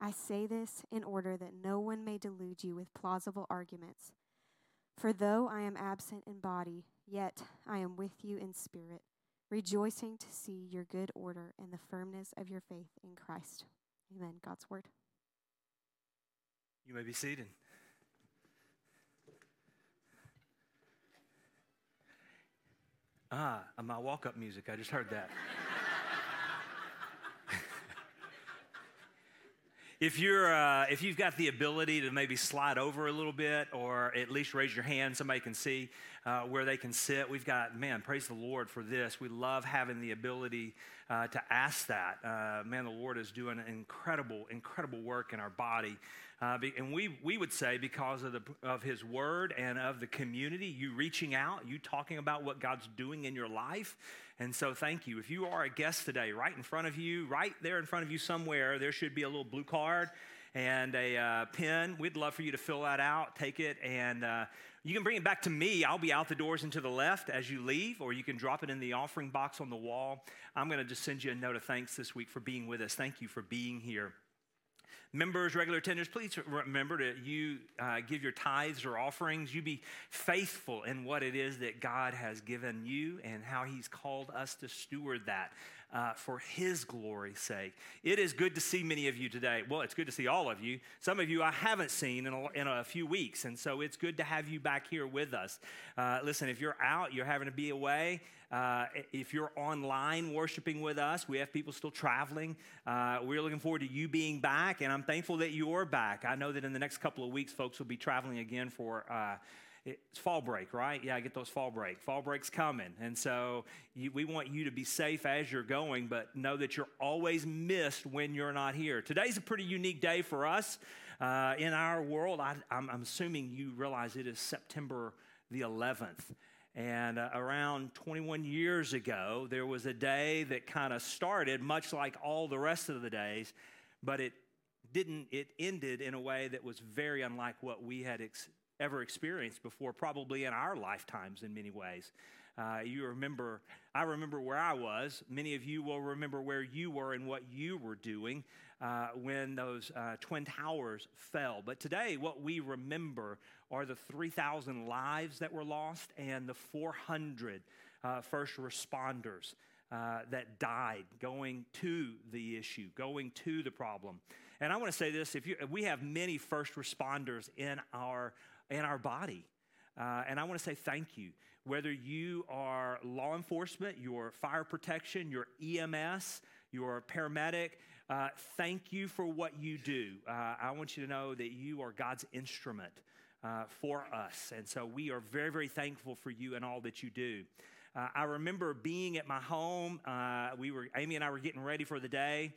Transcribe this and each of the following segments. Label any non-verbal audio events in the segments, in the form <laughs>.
I say this in order that no one may delude you with plausible arguments. For though I am absent in body, yet I am with you in spirit, rejoicing to see your good order and the firmness of your faith in Christ. Amen. God's word. You may be seated. Ah, my walk up music. I just heard that. If you're uh, if you've got the ability to maybe slide over a little bit or at least raise your hand somebody can see uh, where they can sit. We've got man praise the lord for this. We love having the ability uh, to ask that. Uh, man the lord is doing incredible incredible work in our body. Uh, and we, we would say because of, the, of his word and of the community, you reaching out, you talking about what God's doing in your life. And so thank you. If you are a guest today, right in front of you, right there in front of you somewhere, there should be a little blue card and a uh, pen. We'd love for you to fill that out, take it, and uh, you can bring it back to me. I'll be out the doors and to the left as you leave, or you can drop it in the offering box on the wall. I'm going to just send you a note of thanks this week for being with us. Thank you for being here. Members, regular attenders, please remember to you uh, give your tithes or offerings. You be faithful in what it is that God has given you and how He's called us to steward that uh, for His glory's sake. It is good to see many of you today. Well, it's good to see all of you. Some of you I haven't seen in a, in a few weeks, and so it's good to have you back here with us. Uh, listen, if you're out, you're having to be away. Uh, if you're online worshiping with us, we have people still traveling. Uh, we're looking forward to you being back, and I'm thankful that you're back. I know that in the next couple of weeks, folks will be traveling again for uh, it's fall break, right? Yeah, I get those fall break. Fall break's coming. And so you, we want you to be safe as you're going, but know that you're always missed when you're not here. Today's a pretty unique day for us uh, in our world. I, am assuming you realize it is September the 11th. And uh, around 21 years ago, there was a day that kind of started much like all the rest of the days, but it didn't, it ended in a way that was very unlike what we had ex- ever experienced before, probably in our lifetimes in many ways. Uh, you remember, I remember where I was. Many of you will remember where you were and what you were doing uh, when those uh, Twin Towers fell. But today, what we remember are the 3,000 lives that were lost and the 400 uh, first responders uh, that died going to the issue, going to the problem. And I want to say this: if you, we have many first responders in our in our body. Uh, and I want to say thank you. Whether you are law enforcement, your fire protection, your EMS, your paramedic, uh, thank you for what you do. Uh, I want you to know that you are God's instrument uh, for us. And so we are very, very thankful for you and all that you do. Uh, I remember being at my home. Uh, we were, Amy and I were getting ready for the day.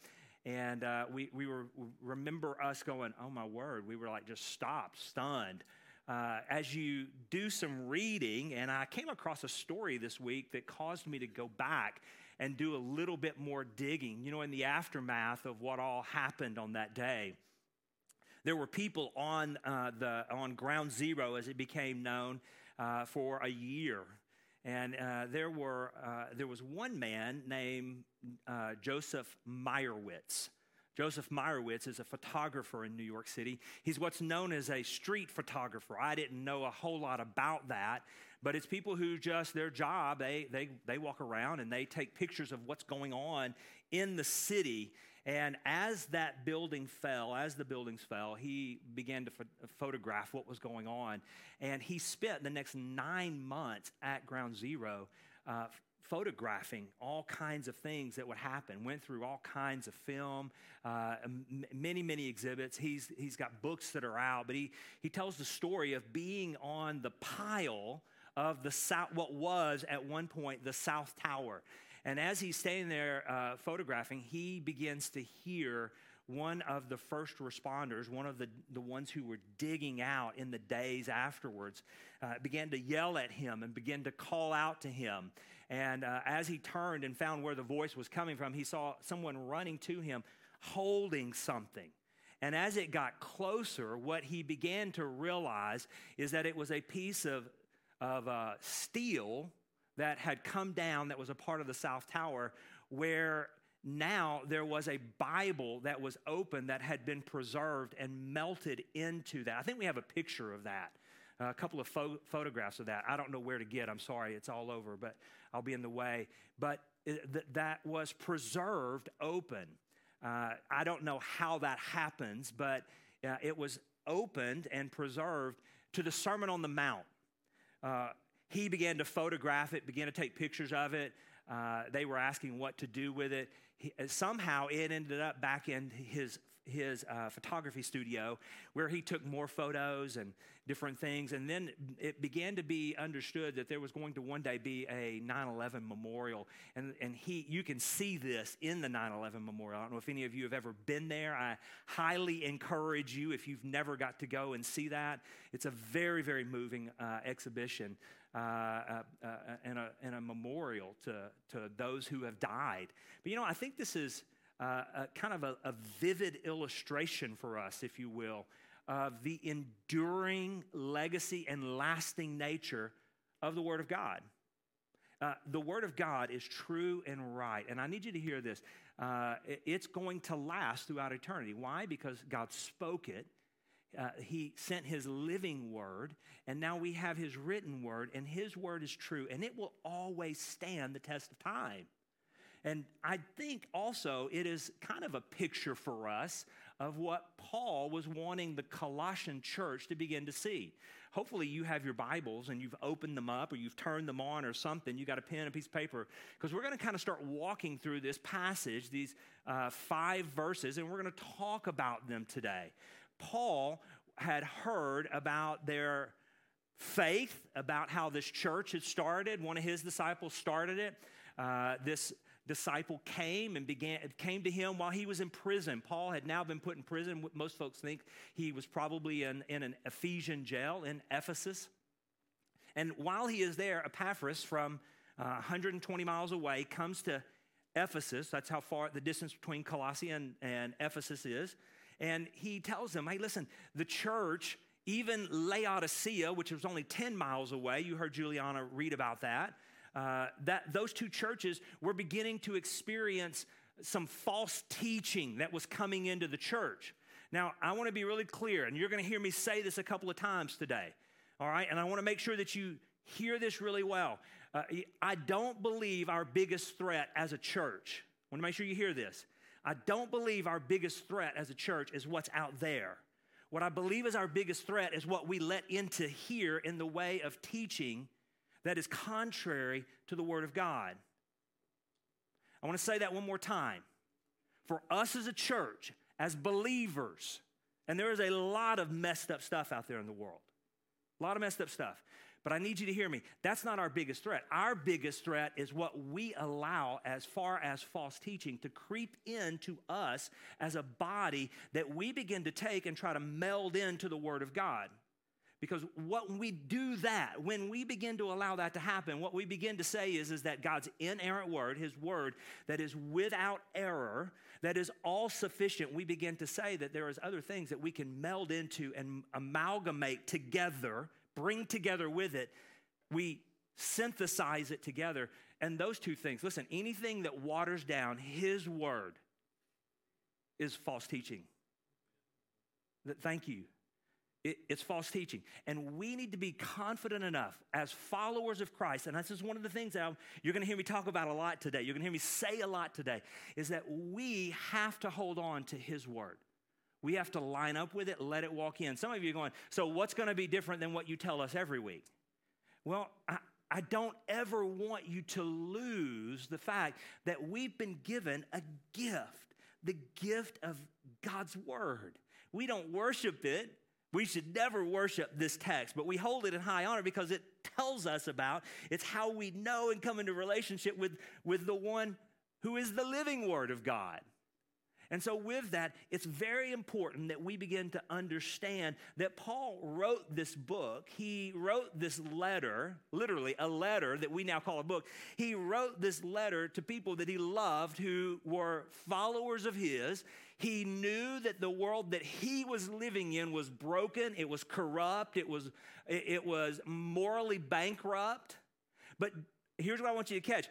And we, we were, remember us going, oh my word, we were like just stopped, stunned uh, as you do some reading, and I came across a story this week that caused me to go back and do a little bit more digging, you know, in the aftermath of what all happened on that day. There were people on, uh, the, on Ground Zero, as it became known, uh, for a year. And uh, there, were, uh, there was one man named uh, Joseph Meyerowitz. Joseph Meyerowitz is a photographer in New York City. He's what's known as a street photographer. I didn't know a whole lot about that, but it's people who just their job, they, they, they walk around and they take pictures of what's going on in the city. And as that building fell, as the buildings fell, he began to ph- photograph what was going on. And he spent the next nine months at Ground Zero uh, photographing all kinds of things that would happen. Went through all kinds of film, uh, m- many, many exhibits. He's, he's got books that are out, but he, he tells the story of being on the pile of the south, what was at one point the South Tower. And as he's standing there uh, photographing, he begins to hear one of the first responders, one of the, the ones who were digging out in the days afterwards, uh, began to yell at him and began to call out to him. And uh, as he turned and found where the voice was coming from, he saw someone running to him holding something. And as it got closer, what he began to realize is that it was a piece of, of uh, steel that had come down that was a part of the South Tower where now there was a Bible that was open that had been preserved and melted into that. I think we have a picture of that, a couple of pho- photographs of that. I don't know where to get. I'm sorry, it's all over, but I'll be in the way. But that was preserved open. Uh, I don't know how that happens, but uh, it was opened and preserved to the Sermon on the Mount. Uh, he began to photograph it, began to take pictures of it. Uh, they were asking what to do with it. He, somehow it ended up back in his his uh, photography studio where he took more photos and different things. And then it began to be understood that there was going to one day be a 9 11 memorial. And, and he, you can see this in the 9 11 memorial. I don't know if any of you have ever been there. I highly encourage you if you've never got to go and see that. It's a very, very moving uh, exhibition. Uh, uh, uh, and, a, and a memorial to, to those who have died. But you know, I think this is uh, a, kind of a, a vivid illustration for us, if you will, of the enduring legacy and lasting nature of the Word of God. Uh, the Word of God is true and right. And I need you to hear this. Uh, it's going to last throughout eternity. Why? Because God spoke it uh, he sent his living word, and now we have his written word, and his word is true, and it will always stand the test of time. And I think also it is kind of a picture for us of what Paul was wanting the Colossian church to begin to see. Hopefully, you have your Bibles and you've opened them up or you've turned them on or something. You got a pen and a piece of paper because we're going to kind of start walking through this passage, these uh, five verses, and we're going to talk about them today. Paul had heard about their faith, about how this church had started. One of his disciples started it. Uh, this disciple came and began came to him while he was in prison. Paul had now been put in prison. Most folks think he was probably in, in an Ephesian jail in Ephesus. And while he is there, Epaphras from uh, 120 miles away comes to Ephesus. That's how far the distance between Colossae and, and Ephesus is. And he tells them, hey, listen, the church, even Laodicea, which was only 10 miles away, you heard Juliana read about that, uh, that those two churches were beginning to experience some false teaching that was coming into the church. Now, I want to be really clear, and you're going to hear me say this a couple of times today, all right? And I want to make sure that you hear this really well. Uh, I don't believe our biggest threat as a church, I want to make sure you hear this. I don't believe our biggest threat as a church is what's out there. What I believe is our biggest threat is what we let into here in the way of teaching that is contrary to the Word of God. I want to say that one more time. For us as a church, as believers, and there is a lot of messed up stuff out there in the world, a lot of messed up stuff. But I need you to hear me. That's not our biggest threat. Our biggest threat is what we allow as far as false teaching to creep into us as a body that we begin to take and try to meld into the Word of God. Because what we do that, when we begin to allow that to happen, what we begin to say is, is that God's inerrant word, his word that is without error, that is all sufficient, we begin to say that there is other things that we can meld into and amalgamate together bring together with it, we synthesize it together. And those two things, listen, anything that waters down His word is false teaching. Thank you. It's false teaching. And we need to be confident enough as followers of Christ. And this is one of the things that I'm, you're going to hear me talk about a lot today. You're going to hear me say a lot today is that we have to hold on to His word. We have to line up with it, let it walk in. Some of you are going, so what's going to be different than what you tell us every week? Well, I, I don't ever want you to lose the fact that we've been given a gift, the gift of God's word. We don't worship it. We should never worship this text, but we hold it in high honor because it tells us about it's how we know and come into relationship with, with the one who is the living word of God. And so, with that, it's very important that we begin to understand that Paul wrote this book. He wrote this letter, literally a letter that we now call a book. He wrote this letter to people that he loved who were followers of his. He knew that the world that he was living in was broken, it was corrupt, it was, it was morally bankrupt. But here's what I want you to catch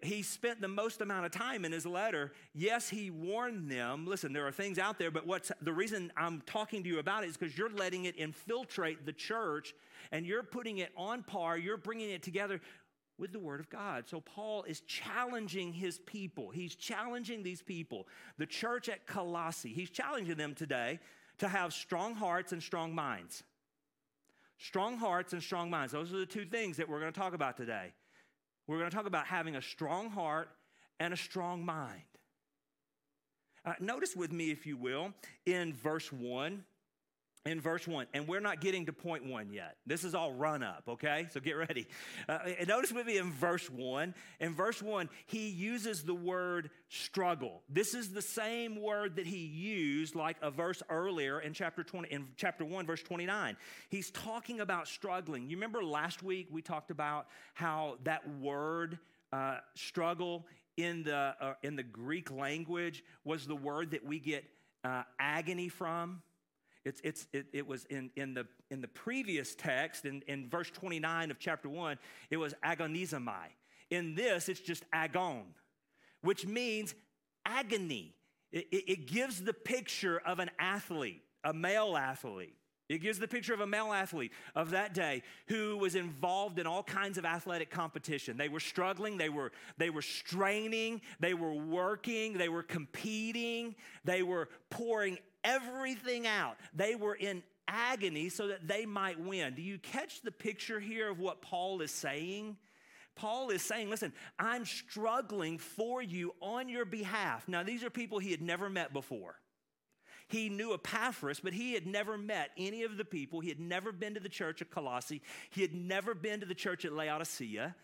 he spent the most amount of time in his letter. Yes, he warned them. Listen, there are things out there, but what's the reason I'm talking to you about it is because you're letting it infiltrate the church and you're putting it on par, you're bringing it together with the Word of God. So Paul is challenging his people. He's challenging these people, the church at Colossae. He's challenging them today to have strong hearts and strong minds. Strong hearts and strong minds. Those are the two things that we're going to talk about today. We're going to talk about having a strong heart and a strong mind. Uh, notice with me, if you will, in verse 1. In verse 1, and we're not getting to point 1 yet. This is all run up, okay? So get ready. Uh, notice with me in verse 1. In verse 1, he uses the word struggle. This is the same word that he used like a verse earlier in chapter 20, in chapter 1, verse 29. He's talking about struggling. You remember last week we talked about how that word uh, struggle in the, uh, in the Greek language was the word that we get uh, agony from? It's, it's, it, it was in, in, the, in the previous text, in, in verse 29 of chapter 1, it was agonizomai. In this, it's just agon, which means agony. It, it, it gives the picture of an athlete, a male athlete. It gives the picture of a male athlete of that day who was involved in all kinds of athletic competition. They were struggling, they were, they were straining, they were working, they were competing, they were pouring everything out. They were in agony so that they might win. Do you catch the picture here of what Paul is saying? Paul is saying, listen, I'm struggling for you on your behalf. Now, these are people he had never met before. He knew Epaphras, but he had never met any of the people. He had never been to the church at Colossae. He had never been to the church at Laodicea.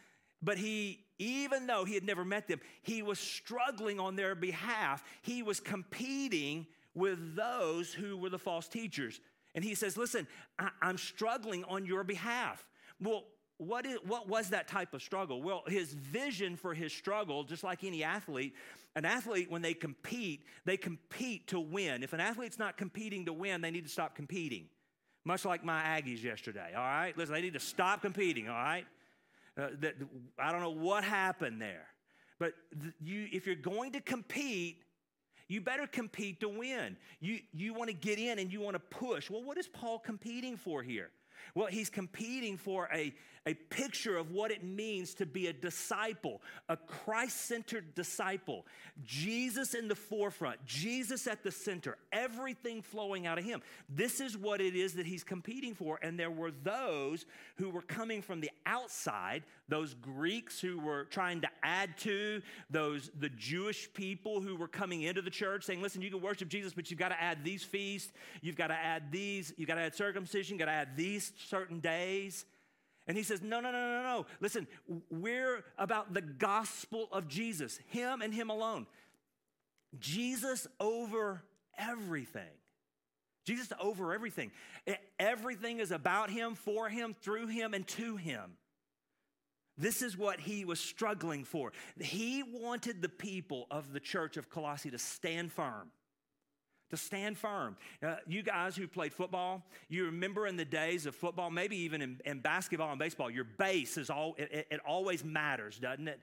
But he, even though he had never met them, he was struggling on their behalf. He was competing with those who were the false teachers. And he says, Listen, I, am struggling on your behalf. Well, what, is, what was that type of struggle? Well, his vision for his struggle, just like any athlete, an athlete, when they compete, they compete to win. If an athlete's not competing to win, they need to stop competing. Much like my Aggies yesterday, all right? Listen, they need to stop competing, all right? Uh, that, I don't know what happened there. But th- you, if you're going to compete, you better compete to win. You, you want to get in and you want to push. Well, what is Paul competing for here? Well, he's competing for a, a picture of what it means to be a disciple, a Christ centered disciple. Jesus in the forefront, Jesus at the center, everything flowing out of him. This is what it is that he's competing for. And there were those who were coming from the outside, those Greeks who were trying to add to, those the Jewish people who were coming into the church saying, listen, you can worship Jesus, but you've got to add these feasts, you've got to add these, you've got to add circumcision, you've got to add these certain days. And he says, No, no, no, no, no. Listen, we're about the gospel of Jesus, Him and Him alone. Jesus over everything. Jesus over everything. Everything is about Him, for Him, through Him, and to Him. This is what he was struggling for. He wanted the people of the church of Colossae to stand firm to stand firm. Uh, you guys who played football, you remember in the days of football, maybe even in, in basketball and baseball, your base is all, it, it always matters, doesn't it?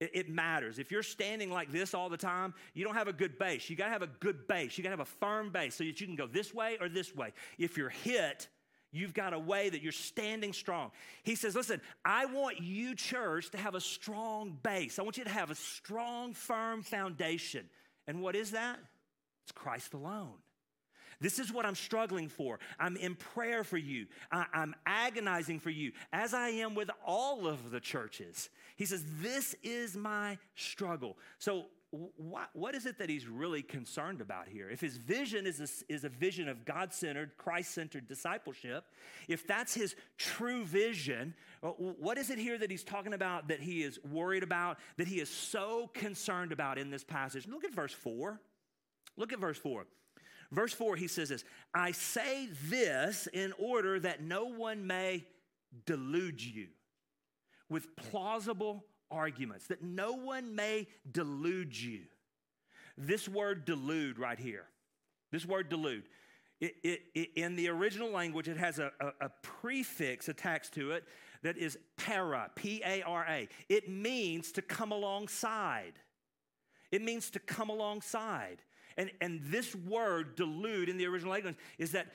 it? It matters. If you're standing like this all the time, you don't have a good base. You got to have a good base. You got to have a firm base so that you can go this way or this way. If you're hit, You've got a way that you're standing strong. He says, Listen, I want you, church, to have a strong base. I want you to have a strong, firm foundation. And what is that? It's Christ alone. This is what I'm struggling for. I'm in prayer for you. I, am agonizing for you, as I am with all of the churches. He says, This is my struggle. So, what, what is it that he's really concerned about here? If his vision is a, is a vision of God centered, Christ centered discipleship, if that's his true vision, uh, what is it here that he's talking about that he is worried about, that he is so concerned about in this passage? Look at verse 4. Look at verse 4. Verse 4, he says this I say this in order that no one may delude you with plausible arguments, that no one may delude you. This word delude right here, this word delude, it, it, it, in the original language, it has a, a, a prefix attached to it that is para, P A R A. It means to come alongside. It means to come alongside. And, and this word, delude, in the original language, is that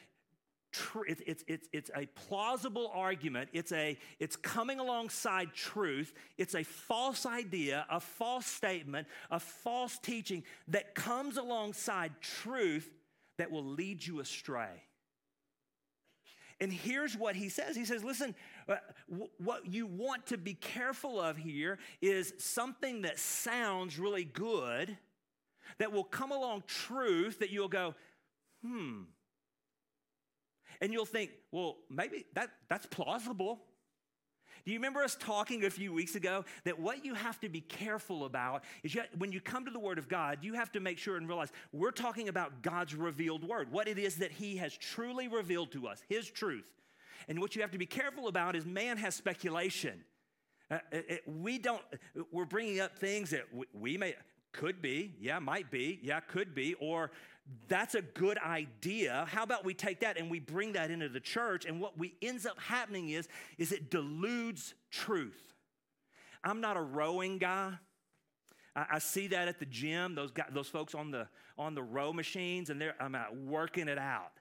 tr- it's, it's, it's, it's a plausible argument. It's, a, it's coming alongside truth. It's a false idea, a false statement, a false teaching that comes alongside truth that will lead you astray. And here's what he says He says, Listen, uh, what you want to be careful of here is something that sounds really good, that will come along truth that you'll go, hmm. And you'll think, well, maybe that, that's plausible. Do you remember us talking a few weeks ago that what you have to be careful about is you, when you come to the Word of God, you have to make sure and realize we're talking about God's revealed Word, what it is that He has truly revealed to us, His truth. And what you have to be careful about is man has speculation. Uh, it, it, we don't, we're bringing up things that we, we may, could be, yeah, might be, yeah, could be, or that's a good idea. How about we take that and we bring that into the church? And what we ends up happening is, is it deludes truth. I'm not a rowing guy. I, see that at the gym. Those guys, those folks on the on the row machines, and they're I'm out working it out.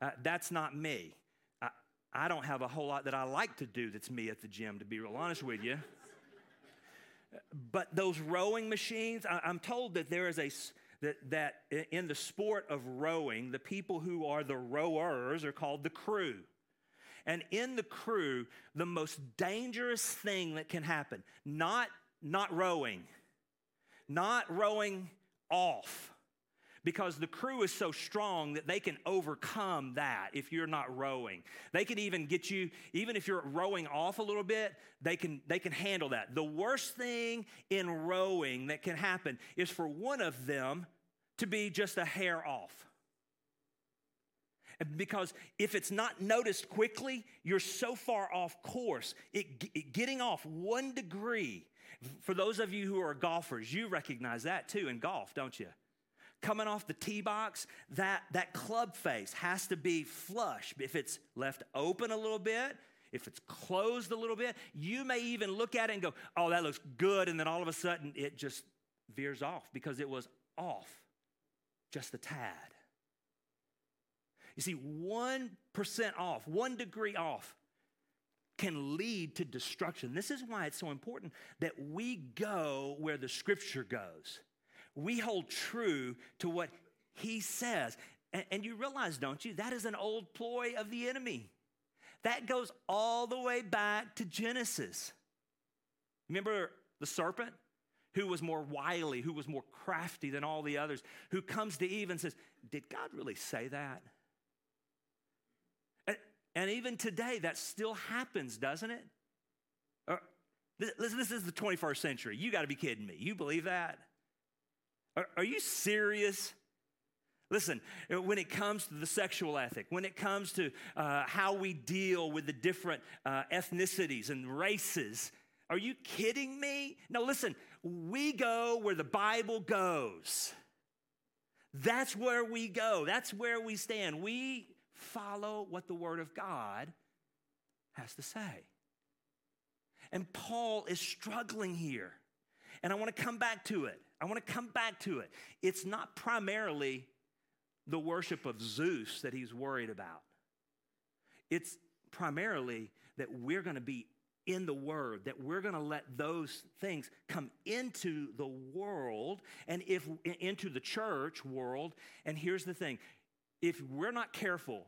Uh, that's not me. I, I don't have a whole lot that I like to do. That's me at the gym, to be real honest with you. But those rowing machines, I, I'm told that there is a that, that in the sport of rowing, the people who are the rowers are called the crew. And in the crew, the most dangerous thing that can happen, not, not rowing, not rowing off, because the crew is so strong that they can overcome that if you're not rowing. They can even get you, even if you're rowing off a little bit, they can, they can handle that. The worst thing in rowing that can happen is for one of them to be just a hair off. Because if it's not noticed quickly, you're so far off course. It, it, getting off one degree, for those of you who are golfers, you recognize that too in golf, don't you? Coming off the tee box, that, that club face has to be flush. If it's left open a little bit, if it's closed a little bit, you may even look at it and go, oh, that looks good. And then all of a sudden it just veers off because it was off just a tad. You see, 1% off, one degree off, can lead to destruction. This is why it's so important that we go where the scripture goes we hold true to what he says. And, and, you realize, don't you, that is an old ploy of the enemy. That goes all the way back to Genesis. Remember the serpent? Who was more wily, who was more crafty than all the others, who comes to Eve and says, Did God really say that? And, and even today, that still happens, doesn't it? Uh, or, this, this is the 21st century. You got to be kidding me. You believe that? Are, are you serious? Listen, when it comes to the sexual ethic, when it comes to uh, how we deal with the different uh, ethnicities and races, are you kidding me? No, listen, we go where the Bible goes. That's where we go, that's where we stand. We follow what the Word of God has to say. And Paul is struggling here. And I want to come back to it. I want to come back to it. It's not primarily the worship of Zeus that he's worried about, it's primarily that we're going to be in the word that we're going to let those things come into the world and if into the church world. And here's the thing if we're not careful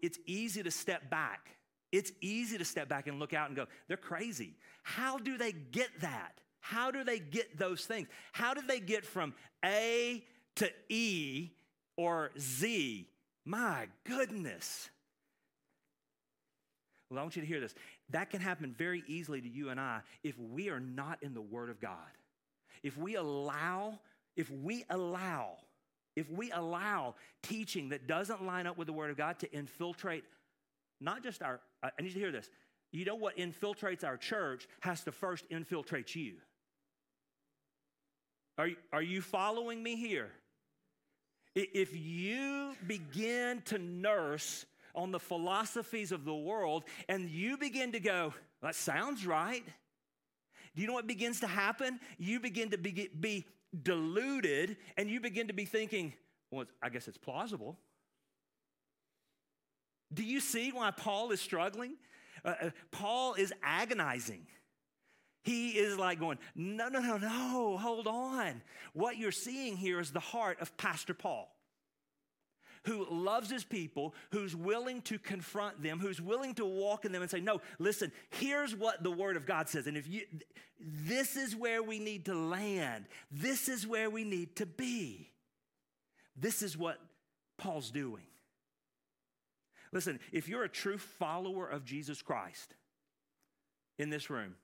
it's easy to step back. It's easy to step back and look out and go they're crazy. How do they get that how do they get those things? How do they get from A to E or Z? My goodness. Well, I want you to hear this. That can happen very easily to you and I if we are not in the Word of God. If we allow, if we allow if we allow teaching that doesn't line up with the Word of God to infiltrate not just our, I need you to hear this. You know what infiltrates our church has to first infiltrate you. Are, are you following me here? If you begin to nurse on the philosophies of the world and you begin to go, that sounds right. Do you know what begins to happen? You begin to be, be deluded and you begin to be thinking, well, I guess it's plausible. Do you see why Paul is struggling? Uh, uh, Paul is agonizing. He is like going, no, no, no, no, hold on. What you're seeing here is the heart of Pastor Paul who loves his people, who's willing to confront them, who's willing to walk in them and say, No, listen, here's what the word of God says. And if you, this is where we need to land, this is where we need to be. This is what Paul's doing. Listen, if you're a true follower of Jesus Christ in this room,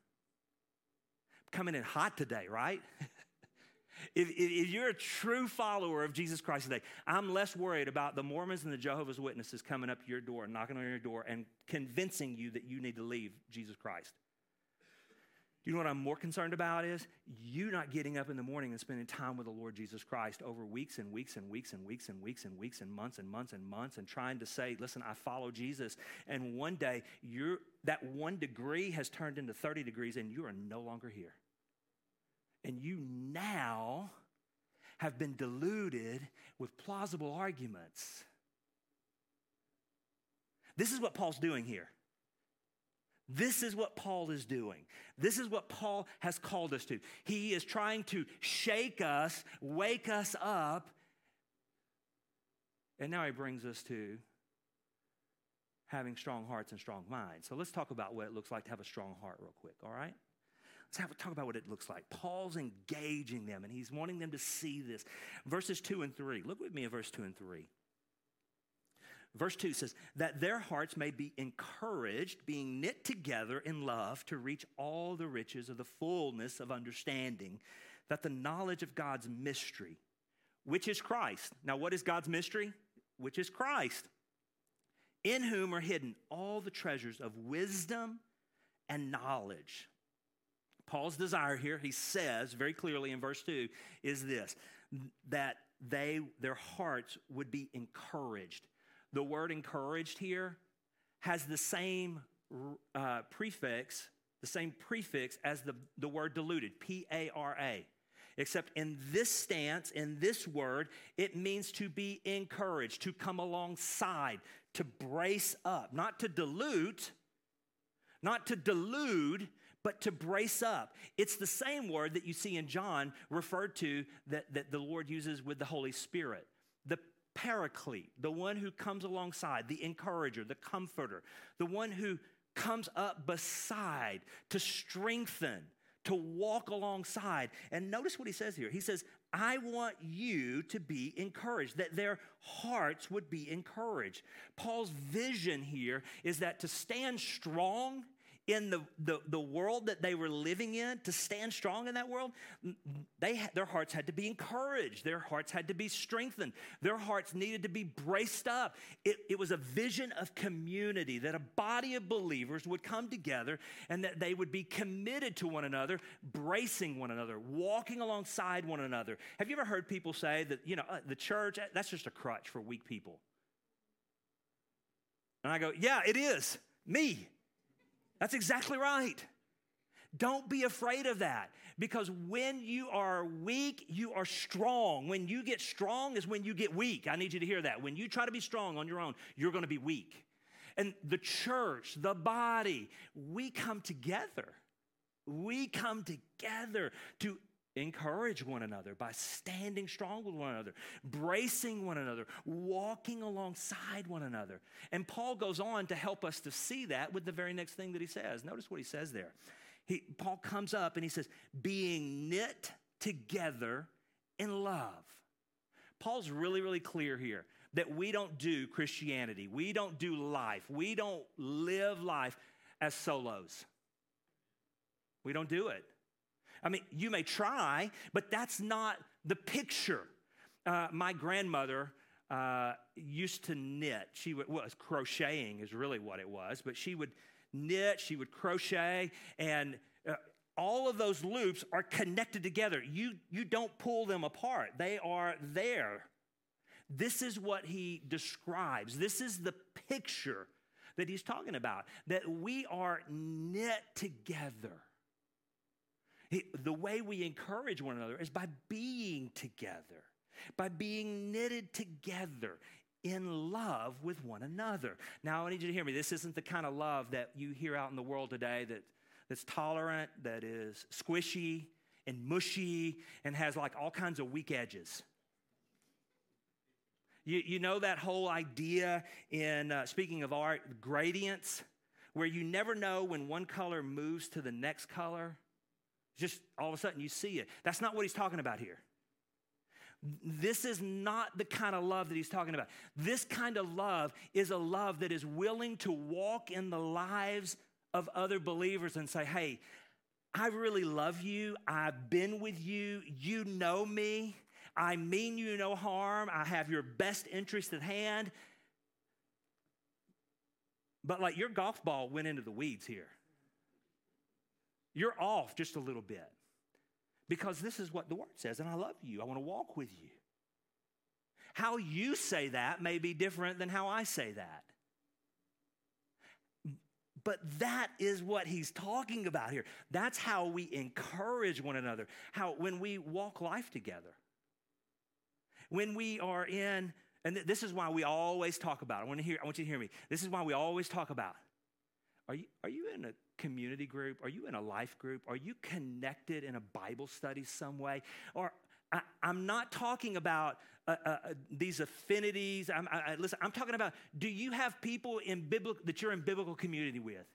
coming in hot today, right? <laughs> if, if, you're a true follower of Jesus Christ today, I'm less worried about the Mormons and the Jehovah's Witnesses coming up your door, knocking on your door, and convincing you that you need to leave Jesus Christ. You know what I'm more concerned about is you not getting up in the morning and spending time with the Lord Jesus Christ over weeks and weeks and weeks and weeks and weeks and weeks and months and months and months and trying to say, listen, I follow Jesus. And one day you're, that one degree has turned into 30 degrees and you are no longer here. And you now have been deluded with plausible arguments. This is what Paul's doing here. This is what Paul is doing. This is what Paul has called us to. He is trying to shake us, wake us up. And now he brings us to having strong hearts and strong minds. So let's talk about what it looks like to have a strong heart, real quick, all right? Let's have, talk about what it looks like. Paul's engaging them and he's wanting them to see this. Verses 2 and 3. Look with me at verse 2 and 3. Verse 2 says, that their hearts may be encouraged, being knit together in love to reach all the riches of the fullness of understanding, that the knowledge of God's mystery, which is Christ. Now, what is God's mystery? Which is Christ, in whom are hidden all the treasures of wisdom and knowledge. Paul's desire here, he says very clearly in verse 2, is this that they, their hearts would be encouraged the word encouraged here has the same uh, prefix, the same prefix as the, the word deluded, P A R A. Except in this stance, in this word, it means to be encouraged, to come alongside, to brace up, not to dilute, not to delude, but to brace up. It's the same word that you see in John referred to that, that the Lord uses with the Holy Spirit. The paraclete, the one who comes alongside, the encourager, the comforter, the one who comes up beside to strengthen, to walk alongside. And notice what he says here. He says, I want you to be encouraged, that their hearts would be encouraged. Paul's vision here is that to stand strong in the, the, the world that they were living in, to stand strong in that world, they, their hearts had to be encouraged. Their hearts had to be strengthened. Their hearts needed to be braced up. It, it was a vision of community, that a body of believers would come together and that they would be committed to one another, bracing one another, walking alongside one another. Have you ever heard people say that, you know, uh, the church, that's just a crutch for weak people? And I go, yeah, it is. Me. That's exactly right. Don't be afraid of that because when you are weak, you are strong. When you get strong is when you get weak. I need you to hear that. When you try to be strong on your own, you're going to be weak. And the church, the body, we come together. We come together to encourage one another by standing strong with one another, bracing one another, walking alongside one another. And Paul goes on to help us to see that with the very next thing that he says. Notice what he says there. He, Paul comes up and he says, being knit together in love. Paul's really, really clear here that we don't do Christianity, we don't do life, we don't live life as solos. We don't do it. I mean, you may try, but that's not the picture. Uh, my grandmother uh, used to knit. She would, well, crocheting is really what it was, but she would knit, she would crochet, and uh, all of those loops are connected together. You, you don't pull them apart, they are there. This is what he describes. This is the picture that he's talking about that we are knit together. He, the way we encourage one another is by being together, by being knitted together in love with one another. Now, I need you to hear me. This isn't the kind of love that you hear out in the world today that, that's tolerant, that is squishy and mushy, and has like all kinds of weak edges. You, you know that whole idea in, uh, speaking of art, gradients, where you never know when one color moves to the next color? Just all of a sudden you see it. That's not what he's talking about here. This is not the kind of love that he's talking about. This kind of love is a love that is willing to walk in the lives of other believers and say, hey, I really love you. I've been with you. You know me. I mean you no harm. I have your best interest at hand. But like your golf ball went into the weeds here. You're off just a little bit because this is what the word says, and I love you. I want to walk with you. How you say that may be different than how I say that. But that is what he's talking about here. That's how we encourage one another. How when we walk life together. When we are in and this is why we always talk about. I want to hear I want you to hear me. This is why we always talk about. Are you are you in a community group? Are you in a life group? Are you connected in a Bible study some way? Or I, am not talking about uh, uh, uh, these affinities. I'm, I, listen, I'm talking about do you have people in biblical that you're in biblical community with,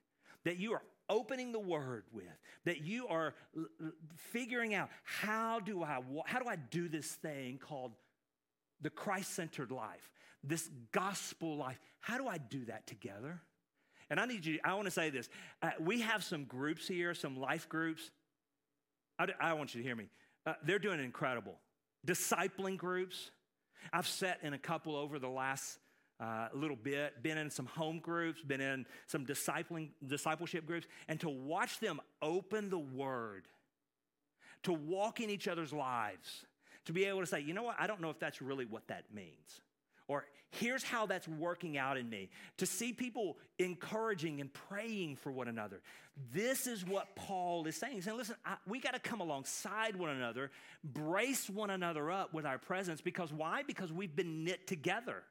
that you are opening the Word with, that you are l- figuring out how do I how do I do this thing called the Christ-centered life, this gospel life? How do I do that together? And I need you, I want to say this. Uh, we have some groups here, some life groups. I, I want you to hear me. Uh, they're doing incredible. Discipling groups. I've sat in a couple over the last uh, little bit, been in some home groups, been in some discipling, discipleship groups, and to watch them open the word, to walk in each other's lives, to be able to say, you know what, I don't know if that's really what that means. Or here's how that's working out in me. To see people encouraging and praying for one another. This is what Paul is saying. He's saying, listen, I, we got to come alongside one another, brace one another up with our presence. Because why? Because we've been knit together.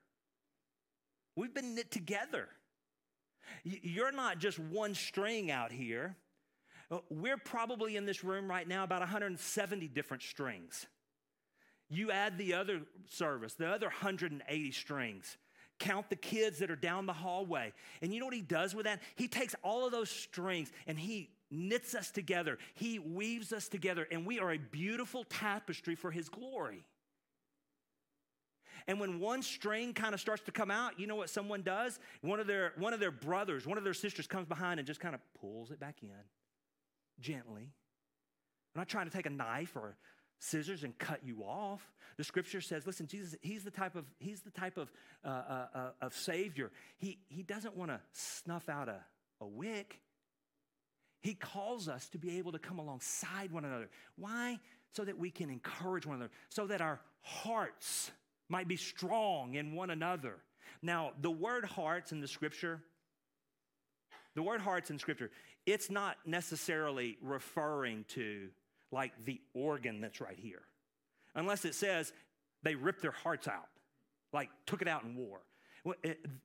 We've been knit together. You're not just one string out here. Uh, we're probably in this room right now about 170 different strings. You add the other service, the other 180 strings. Count the kids that are down the hallway. And you know what he does with that? He takes all of those strings and he knits us together. He weaves us together, and we are a beautiful tapestry for his glory. And when one string kind of starts to come out, you know what someone does? One of their one of their brothers, one of their sisters comes behind and just kind of pulls it back in gently. I'm not trying to take a knife or scissors and cut you off. The scripture says, listen, Jesus, he's the type of, he's the type of, uh, uh, uh, of Savior. He, he doesn't want to snuff out a, a wick. He calls us to be able to come alongside one another. Why? So that we can encourage one another, so that our hearts might be strong in one another. Now, the word hearts in the scripture, the word hearts in scripture, it's not necessarily referring to like the organ that's right here, unless it says they ripped their hearts out, like took it out in war.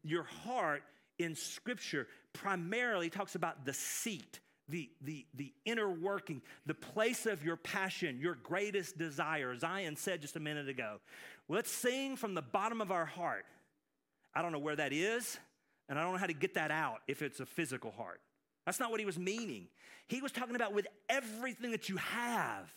Your heart in Scripture primarily talks about the seat, the, the, the inner working, the place of your passion, your greatest desire. Zion said just a minute ago, let's sing from the bottom of our heart. I don't know where that is, and I don't know how to get that out if it's a physical heart. That's not what he was meaning. He was talking about with everything that you have.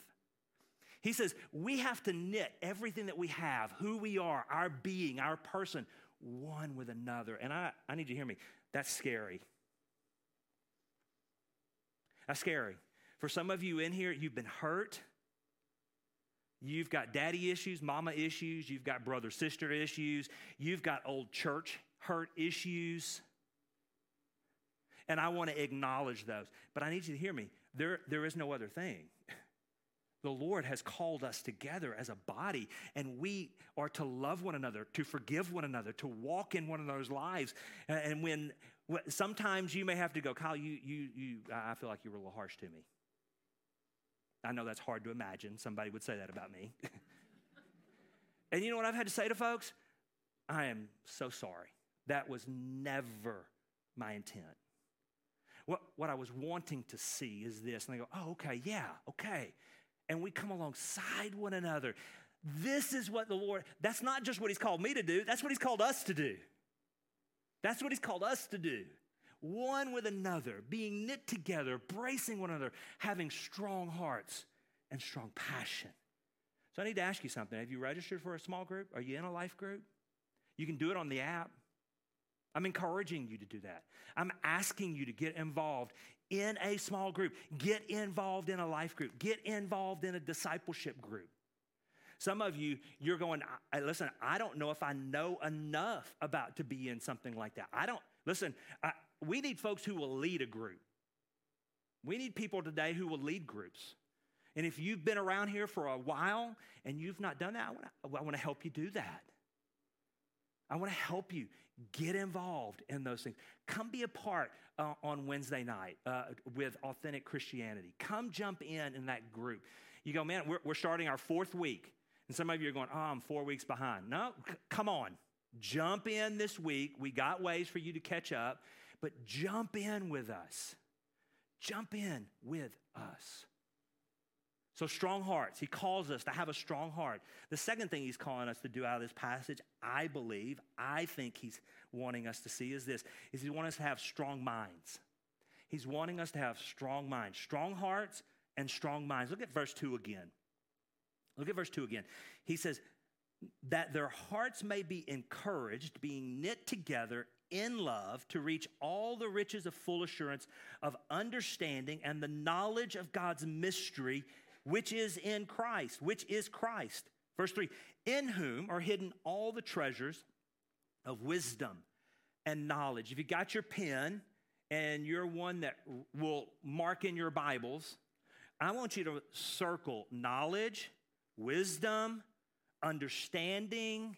He says, we have to knit everything that we have, who we are, our being, our person, one with another. And I, I need you to hear me. That's scary. That's scary. For some of you in here, you've been hurt. You've got daddy issues, mama issues, you've got brother sister issues, you've got old church hurt issues. And I want to acknowledge those. But I need you to hear me. There, there is no other thing. The Lord has called us together as a body, and we are to love one another, to forgive one another, to walk in one another's lives. And when sometimes you may have to go, Kyle, you, you, you, I feel like you were a little harsh to me. I know that's hard to imagine. Somebody would say that about me. <laughs> and you know what I've had to say to folks? I am so sorry. That was never my intent. What, what I was wanting to see is this. And they go, oh, okay, yeah, okay. And we come alongside one another. This is what the Lord, that's not just what He's called me to do, that's what He's called us to do. That's what He's called us to do. One with another, being knit together, bracing one another, having strong hearts and strong passion. So I need to ask you something. Have you registered for a small group? Are you in a life group? You can do it on the app. I'm encouraging you to do that. I'm asking you to get involved in a small group, get involved in a life group, get involved in a discipleship group. Some of you, you're going, listen, I don't know if I know enough about to be in something like that. I don't, listen, I, we need folks who will lead a group. We need people today who will lead groups. And if you've been around here for a while and you've not done that, I want to, help you do that. I want to help you get involved in those things. Come be a part uh, on Wednesday night uh, with Authentic Christianity. Come jump in in that group. You go, man, we're, we're starting our fourth week. And some of you are going, oh, I'm four weeks behind. No, c- come on. Jump in this week. We got ways for you to catch up, but jump in with us. Jump in with us. So, strong hearts. He calls us to have a strong heart. The second thing he's calling us to do out of this passage, I believe, I think he's wanting us to see is this, is he wants us to have strong minds. He's wanting us to have strong minds, strong hearts and strong minds. Look at verse 2 again. Look at verse 2 again. He says, that their hearts may be encouraged, being knit together in love to reach all the riches of full assurance of understanding and the knowledge of God's mystery which is in Christ, which is Christ. Verse 3 In whom are hidden all the treasures of wisdom and knowledge. If you got your pen and you're one that will mark in your Bibles, I want you to circle knowledge, wisdom, understanding.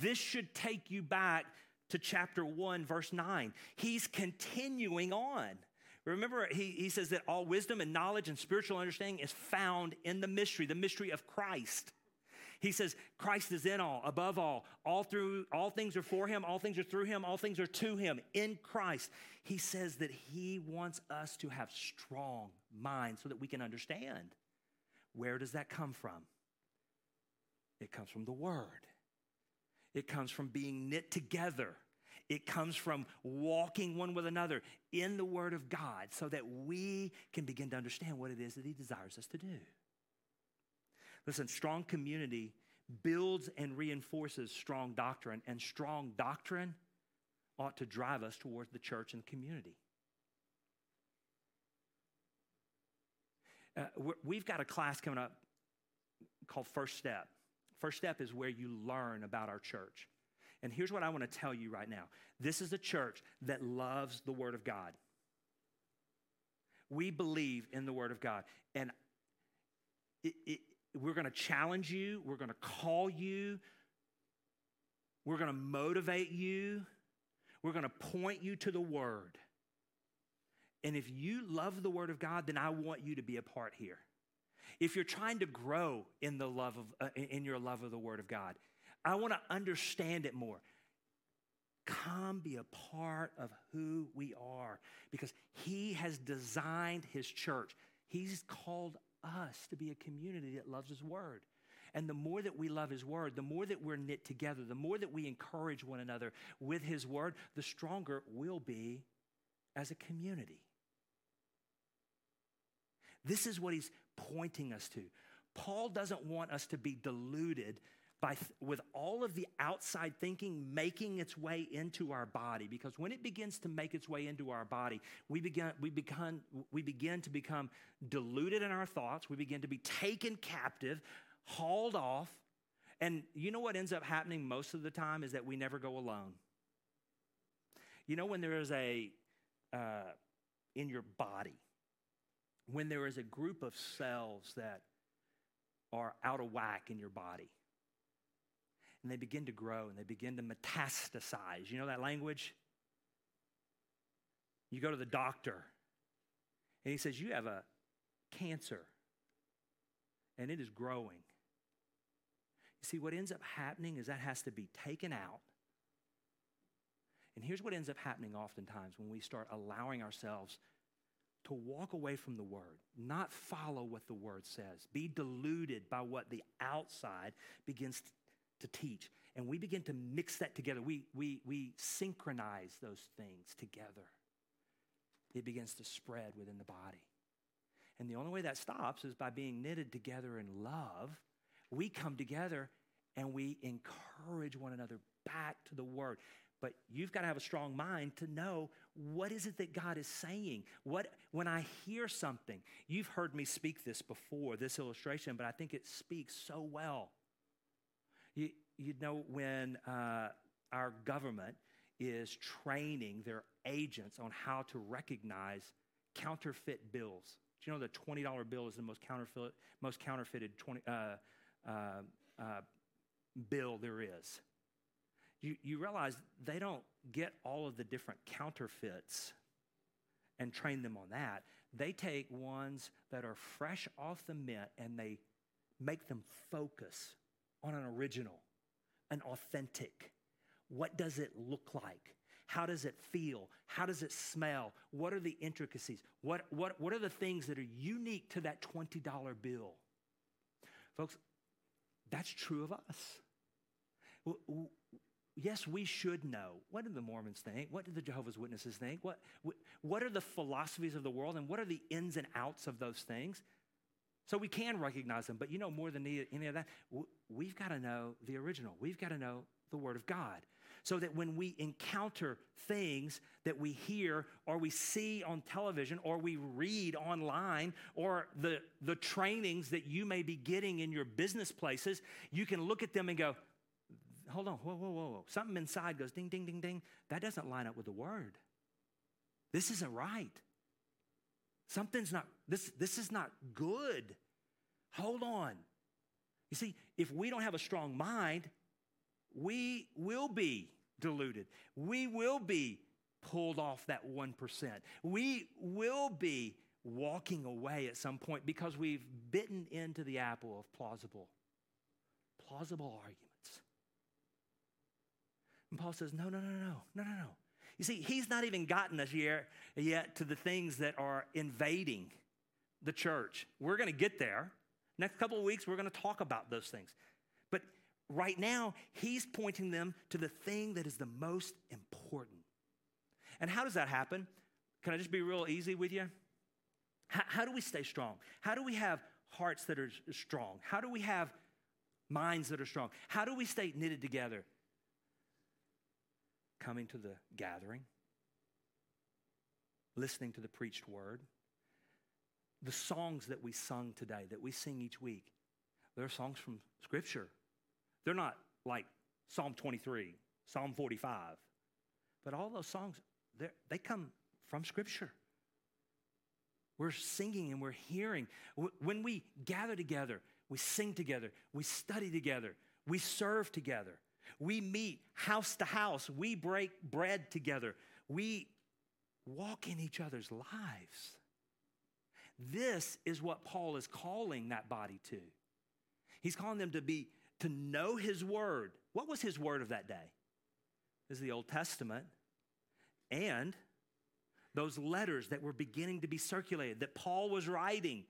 This should take you back to chapter 1, verse 9. He's continuing on. Remember, he, he says that all wisdom and knowledge and spiritual understanding is found in the mystery, the mystery of Christ. He says Christ is in all, above all, all through all things are for him, all things are through him, all things are to him in Christ. He says that he wants us to have strong minds so that we can understand. Where does that come from? It comes from the word. It comes from being knit together it comes from walking one with another in the Word of God so that we can begin to understand what it is that He desires us to do. Listen, strong community builds and reinforces strong doctrine, and strong doctrine ought to drive us towards the church and the community. Uh, we've got a class coming up called First Step. First Step is where you learn about our church. And here's what I want to tell you right now this is a church that loves the Word of God. We believe in the Word of God. And it, it, we're going to challenge you, we're going to call you, we're going to motivate you, we're going to point you to the Word. And if you love the Word of God, then I want you to be a part here. If you're trying to grow in the love of uh, in your love of the Word of God, I want to understand it more. Come be a part of who we are because He has designed His church. He's called us to be a community that loves His Word. And the more that we love His Word, the more that we're knit together, the more that we encourage one another with His Word, the stronger we'll be as a community. This is what He's pointing us to. Paul doesn't want us to be deluded by, with all of the outside thinking making its way into our body. Because when it begins to make its way into our body, we begin, we, begin, we begin to become deluded in our thoughts. We begin to be taken captive hauled off. And you know what ends up happening most of the time is that we never go alone. You know, when there is a, uh, in your body, when there is a group of cells that are out of whack in your body, and they begin to grow and they begin to metastasize. You know that language? You go to the doctor, and he says, You have a cancer, and it is growing. You see, what ends up happening is that has to be taken out. And here's what ends up happening oftentimes when we start allowing ourselves to walk away from the word, not follow what the word says, be deluded by what the outside begins to teach. And we begin to mix that together. We, we, we synchronize those things together. It begins to spread within the body. And the only way that stops is by being knitted together in love. We come together and we encourage one another back to the word. But you've got to have a strong mind to know what is it that God is saying? What when I hear something, you've heard me speak this before, this illustration, but I think it speaks so well. You, know, when uh, our government is training their agents on how to recognize counterfeit bills. Do you know the $20 bill is the most, counterfeit, most counterfeited 20, uh, uh, uh, bill there is? You, you realize they don't get all of the different counterfeits and train them on that. They take ones that are fresh off the mint and they make them focus on an original, an authentic. What does it look like? How does it feel? How does it smell? What are the intricacies? What, what, what are the things that are unique to that $20 bill? Folks, that's true of us. Yes, we should know. What do the Mormons think? What do the Jehovah's Witnesses think? What, what are the philosophies of the world and what are the ins and outs of those things? So we can recognize them, but you know, more than any of that, we've got to know the original. We've got to know the Word of God. So that when we encounter things that we hear or we see on television or we read online or the, the trainings that you may be getting in your business places, you can look at them and go, hold on, whoa, whoa, whoa, whoa. Something inside goes ding, ding, ding, ding. That doesn't line up with the Word. This isn't right. Something's not, this, this is not good. Hold on. You see, if we don't have a strong mind, we will be deluded. We will be pulled off that 1%. We will be walking away at some point because we've bitten into the apple of plausible, plausible arguments. And Paul says, no, no, no, no, no, no, no. You see, he's not even gotten us yet, yet to the things that are invading the church. We're going to get there. Next couple of weeks, we're going to talk about those things. But right now, he's pointing them to the thing that is the most important. And how does that happen? Can I just be real easy with you? How, how do we stay strong? How do we have hearts that are strong? How do we have minds that are strong? How do we stay knitted together? Coming to the gathering, listening to the preached word, the songs that we sung today, that we sing each week, they're songs from Scripture. They're not like Psalm 23, Psalm 45, but all those songs, they come from Scripture. We're singing and we're hearing. When we gather together, we sing together, we study together, we serve together, we meet house to house, we break bread together, we walk in each other's lives. This is what Paul is calling that body to. He's calling them to be to know his word. What was his word of that day? Is the Old Testament and those letters that were beginning to be circulated that Paul was writing.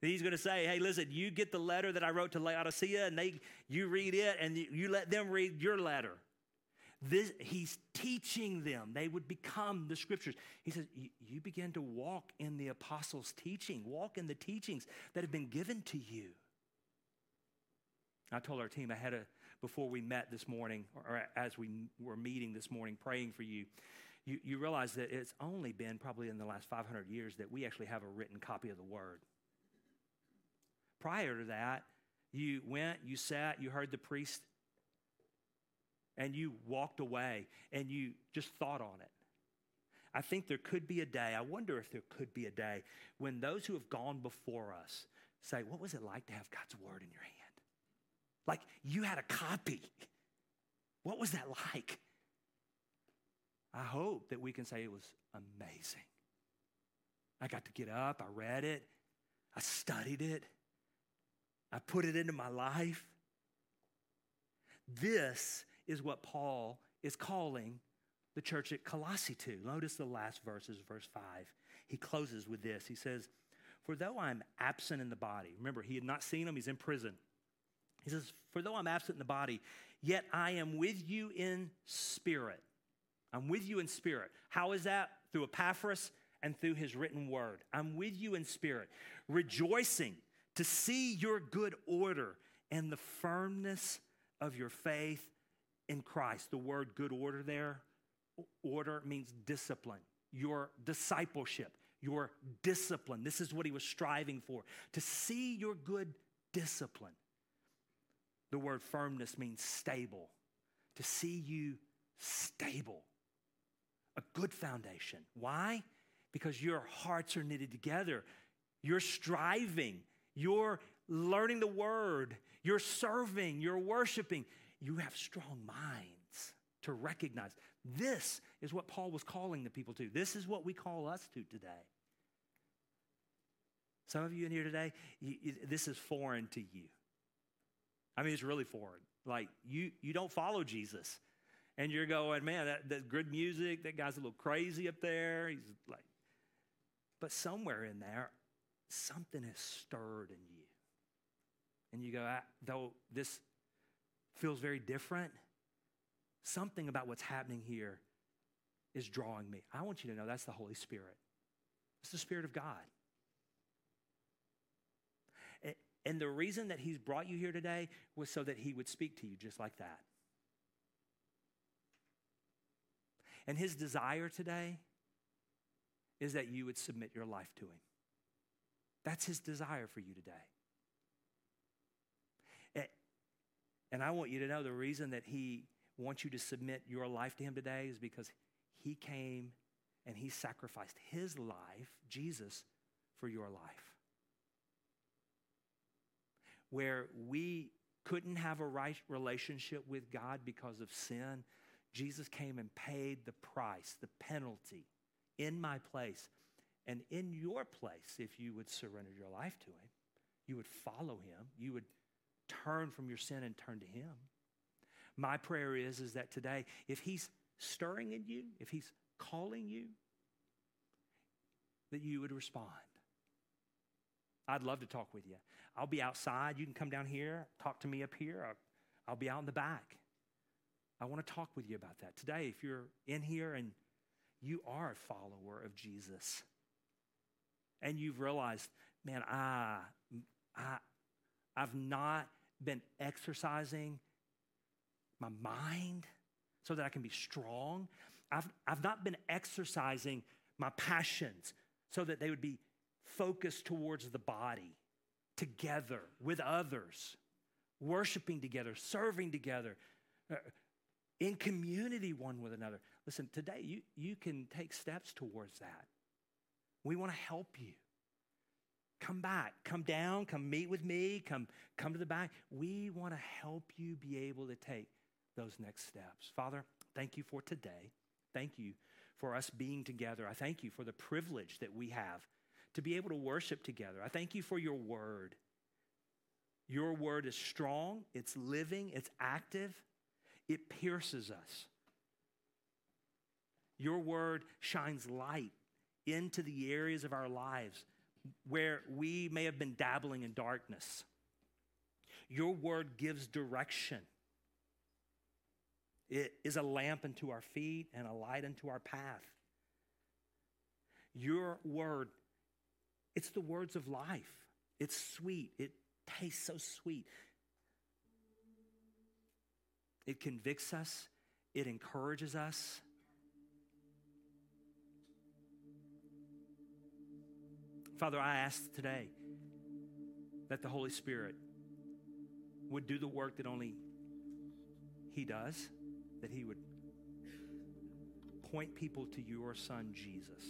He's going to say, "Hey, listen, you get the letter that I wrote to Laodicea, and they you read it, and you let them read your letter." This, he's teaching them. They would become the scriptures. He says, You begin to walk in the apostles' teaching, walk in the teachings that have been given to you. I told our team I had a, before we met this morning, or as we were meeting this morning, praying for you, you, you realize that it's only been probably in the last 500 years that we actually have a written copy of the Word. Prior to that, You went, you sat, you heard the priest, and you walked away and you just thought on it. I think there could be a day, I wonder if there could be a day when those who have gone before us say, What was it like to have God's word in your hand? Like you had a copy. What was that like? I hope that we can say it was amazing. I got to get up, I read it, I studied it, I put it into my life. This is what Paul is calling the church at Colossae to. Notice the last verses, verse 5. He closes with this. He says, For though I'm absent in the body, remember, he had not seen him, he's in prison. He says, For though I'm absent in the body, yet I am with you in spirit. I'm with you in spirit. How is that? Through Epaphras and through his written word. I'm with you in spirit, rejoicing to see your good order and the firmness of your faith in Christ. The word good order there, order means discipline, your discipleship, your discipline. This is what he was striving for to see your good discipline. The word firmness means stable, to see you stable, a good foundation. Why? Because your hearts are knitted together. You're striving, you're learning the word, you're serving, you're worshiping. You have strong minds to recognize this is what Paul was calling the people to. This is what we call us to today. Some of you in here today, you, you, this is foreign to you. I mean, it's really foreign. Like you, you don't follow Jesus, and you're going, man, that, that good music. That guy's a little crazy up there. He's like, but somewhere in there, something is stirred in you, and you go, though this feels very different. Something about what's happening here is drawing me. I want you to know that's the Holy Spirit. It's the Spirit of God. And the reason that He's brought you here today was so that He would speak to you just like that. And His desire today is that you would submit your life to Him. That's His desire for you today. And I want you to know the reason that He wants you to submit your life to Him today is because He came and He sacrificed His life, Jesus, for your life. Where we couldn't have a right relationship with God because of sin, Jesus came and paid the price, the penalty in my place. And in your place, if you would surrender your life to Him, you would follow Him, you would turn from your sin and turn to Him. My prayer is, is that today, if He's stirring in you, if He's calling you, that you would respond. I'd love to talk with you. I'll be outside. You can come down here, talk to me up here. I'll, I'll be out in the back. I want to talk with you about that. Today, if you're in here and you are a follower of Jesus and you've realized, man, I, I, I've not been exercising my mind so that I can be strong. I've, I've not been exercising my passions so that they would be focused towards the body, together with others, worshiping together, serving together, uh, in community one with another. Listen, today you, you can take steps towards that. We want to help you. Come back, come down, come meet with me, come, come to the back. We want to help you be able to take those next steps. Father, thank you for today. Thank you for us being together. I thank you for the privilege that we have to be able to worship together. I thank you for your word. Your word is strong, it's living, it's active, it pierces us. Your word shines light into the areas of our lives where we may have been dabbling in darkness. Your word gives direction. It is a lamp unto our feet and a light unto our path. Your word, it's the words of life. It's sweet. It tastes so sweet. It convicts us, it encourages us, Father, I ask today that the Holy Spirit would do the work that only He does, that He would point people to your Son, Jesus.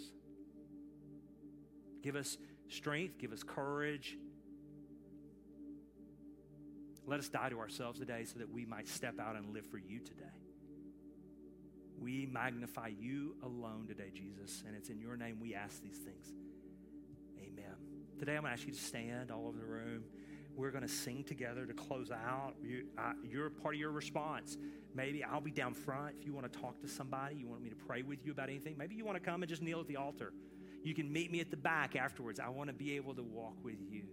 Give us strength, give us courage. Let us die to ourselves today so that we might step out and live for you today. We magnify you alone today, Jesus, and it's in your name we ask these things. Today I'm going to ask you to stand all over the room. We're going to sing together to close out. You, you're part of your response. Maybe I'll be down front if you want to talk to somebody, you want me to pray with you about anything. Maybe you want to come and just kneel at the altar. You can meet me at the back afterwards. I want to be able to walk with you.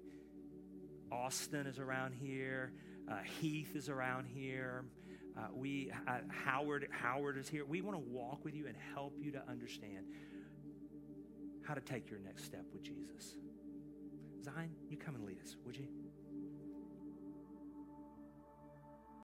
Austin is around here. Uh, Heath is around here. Uh, we uh, Howard Howard is here. We want to walk with you and help you to understand how to take your next step with Jesus. Zion, you come and lead us, would you?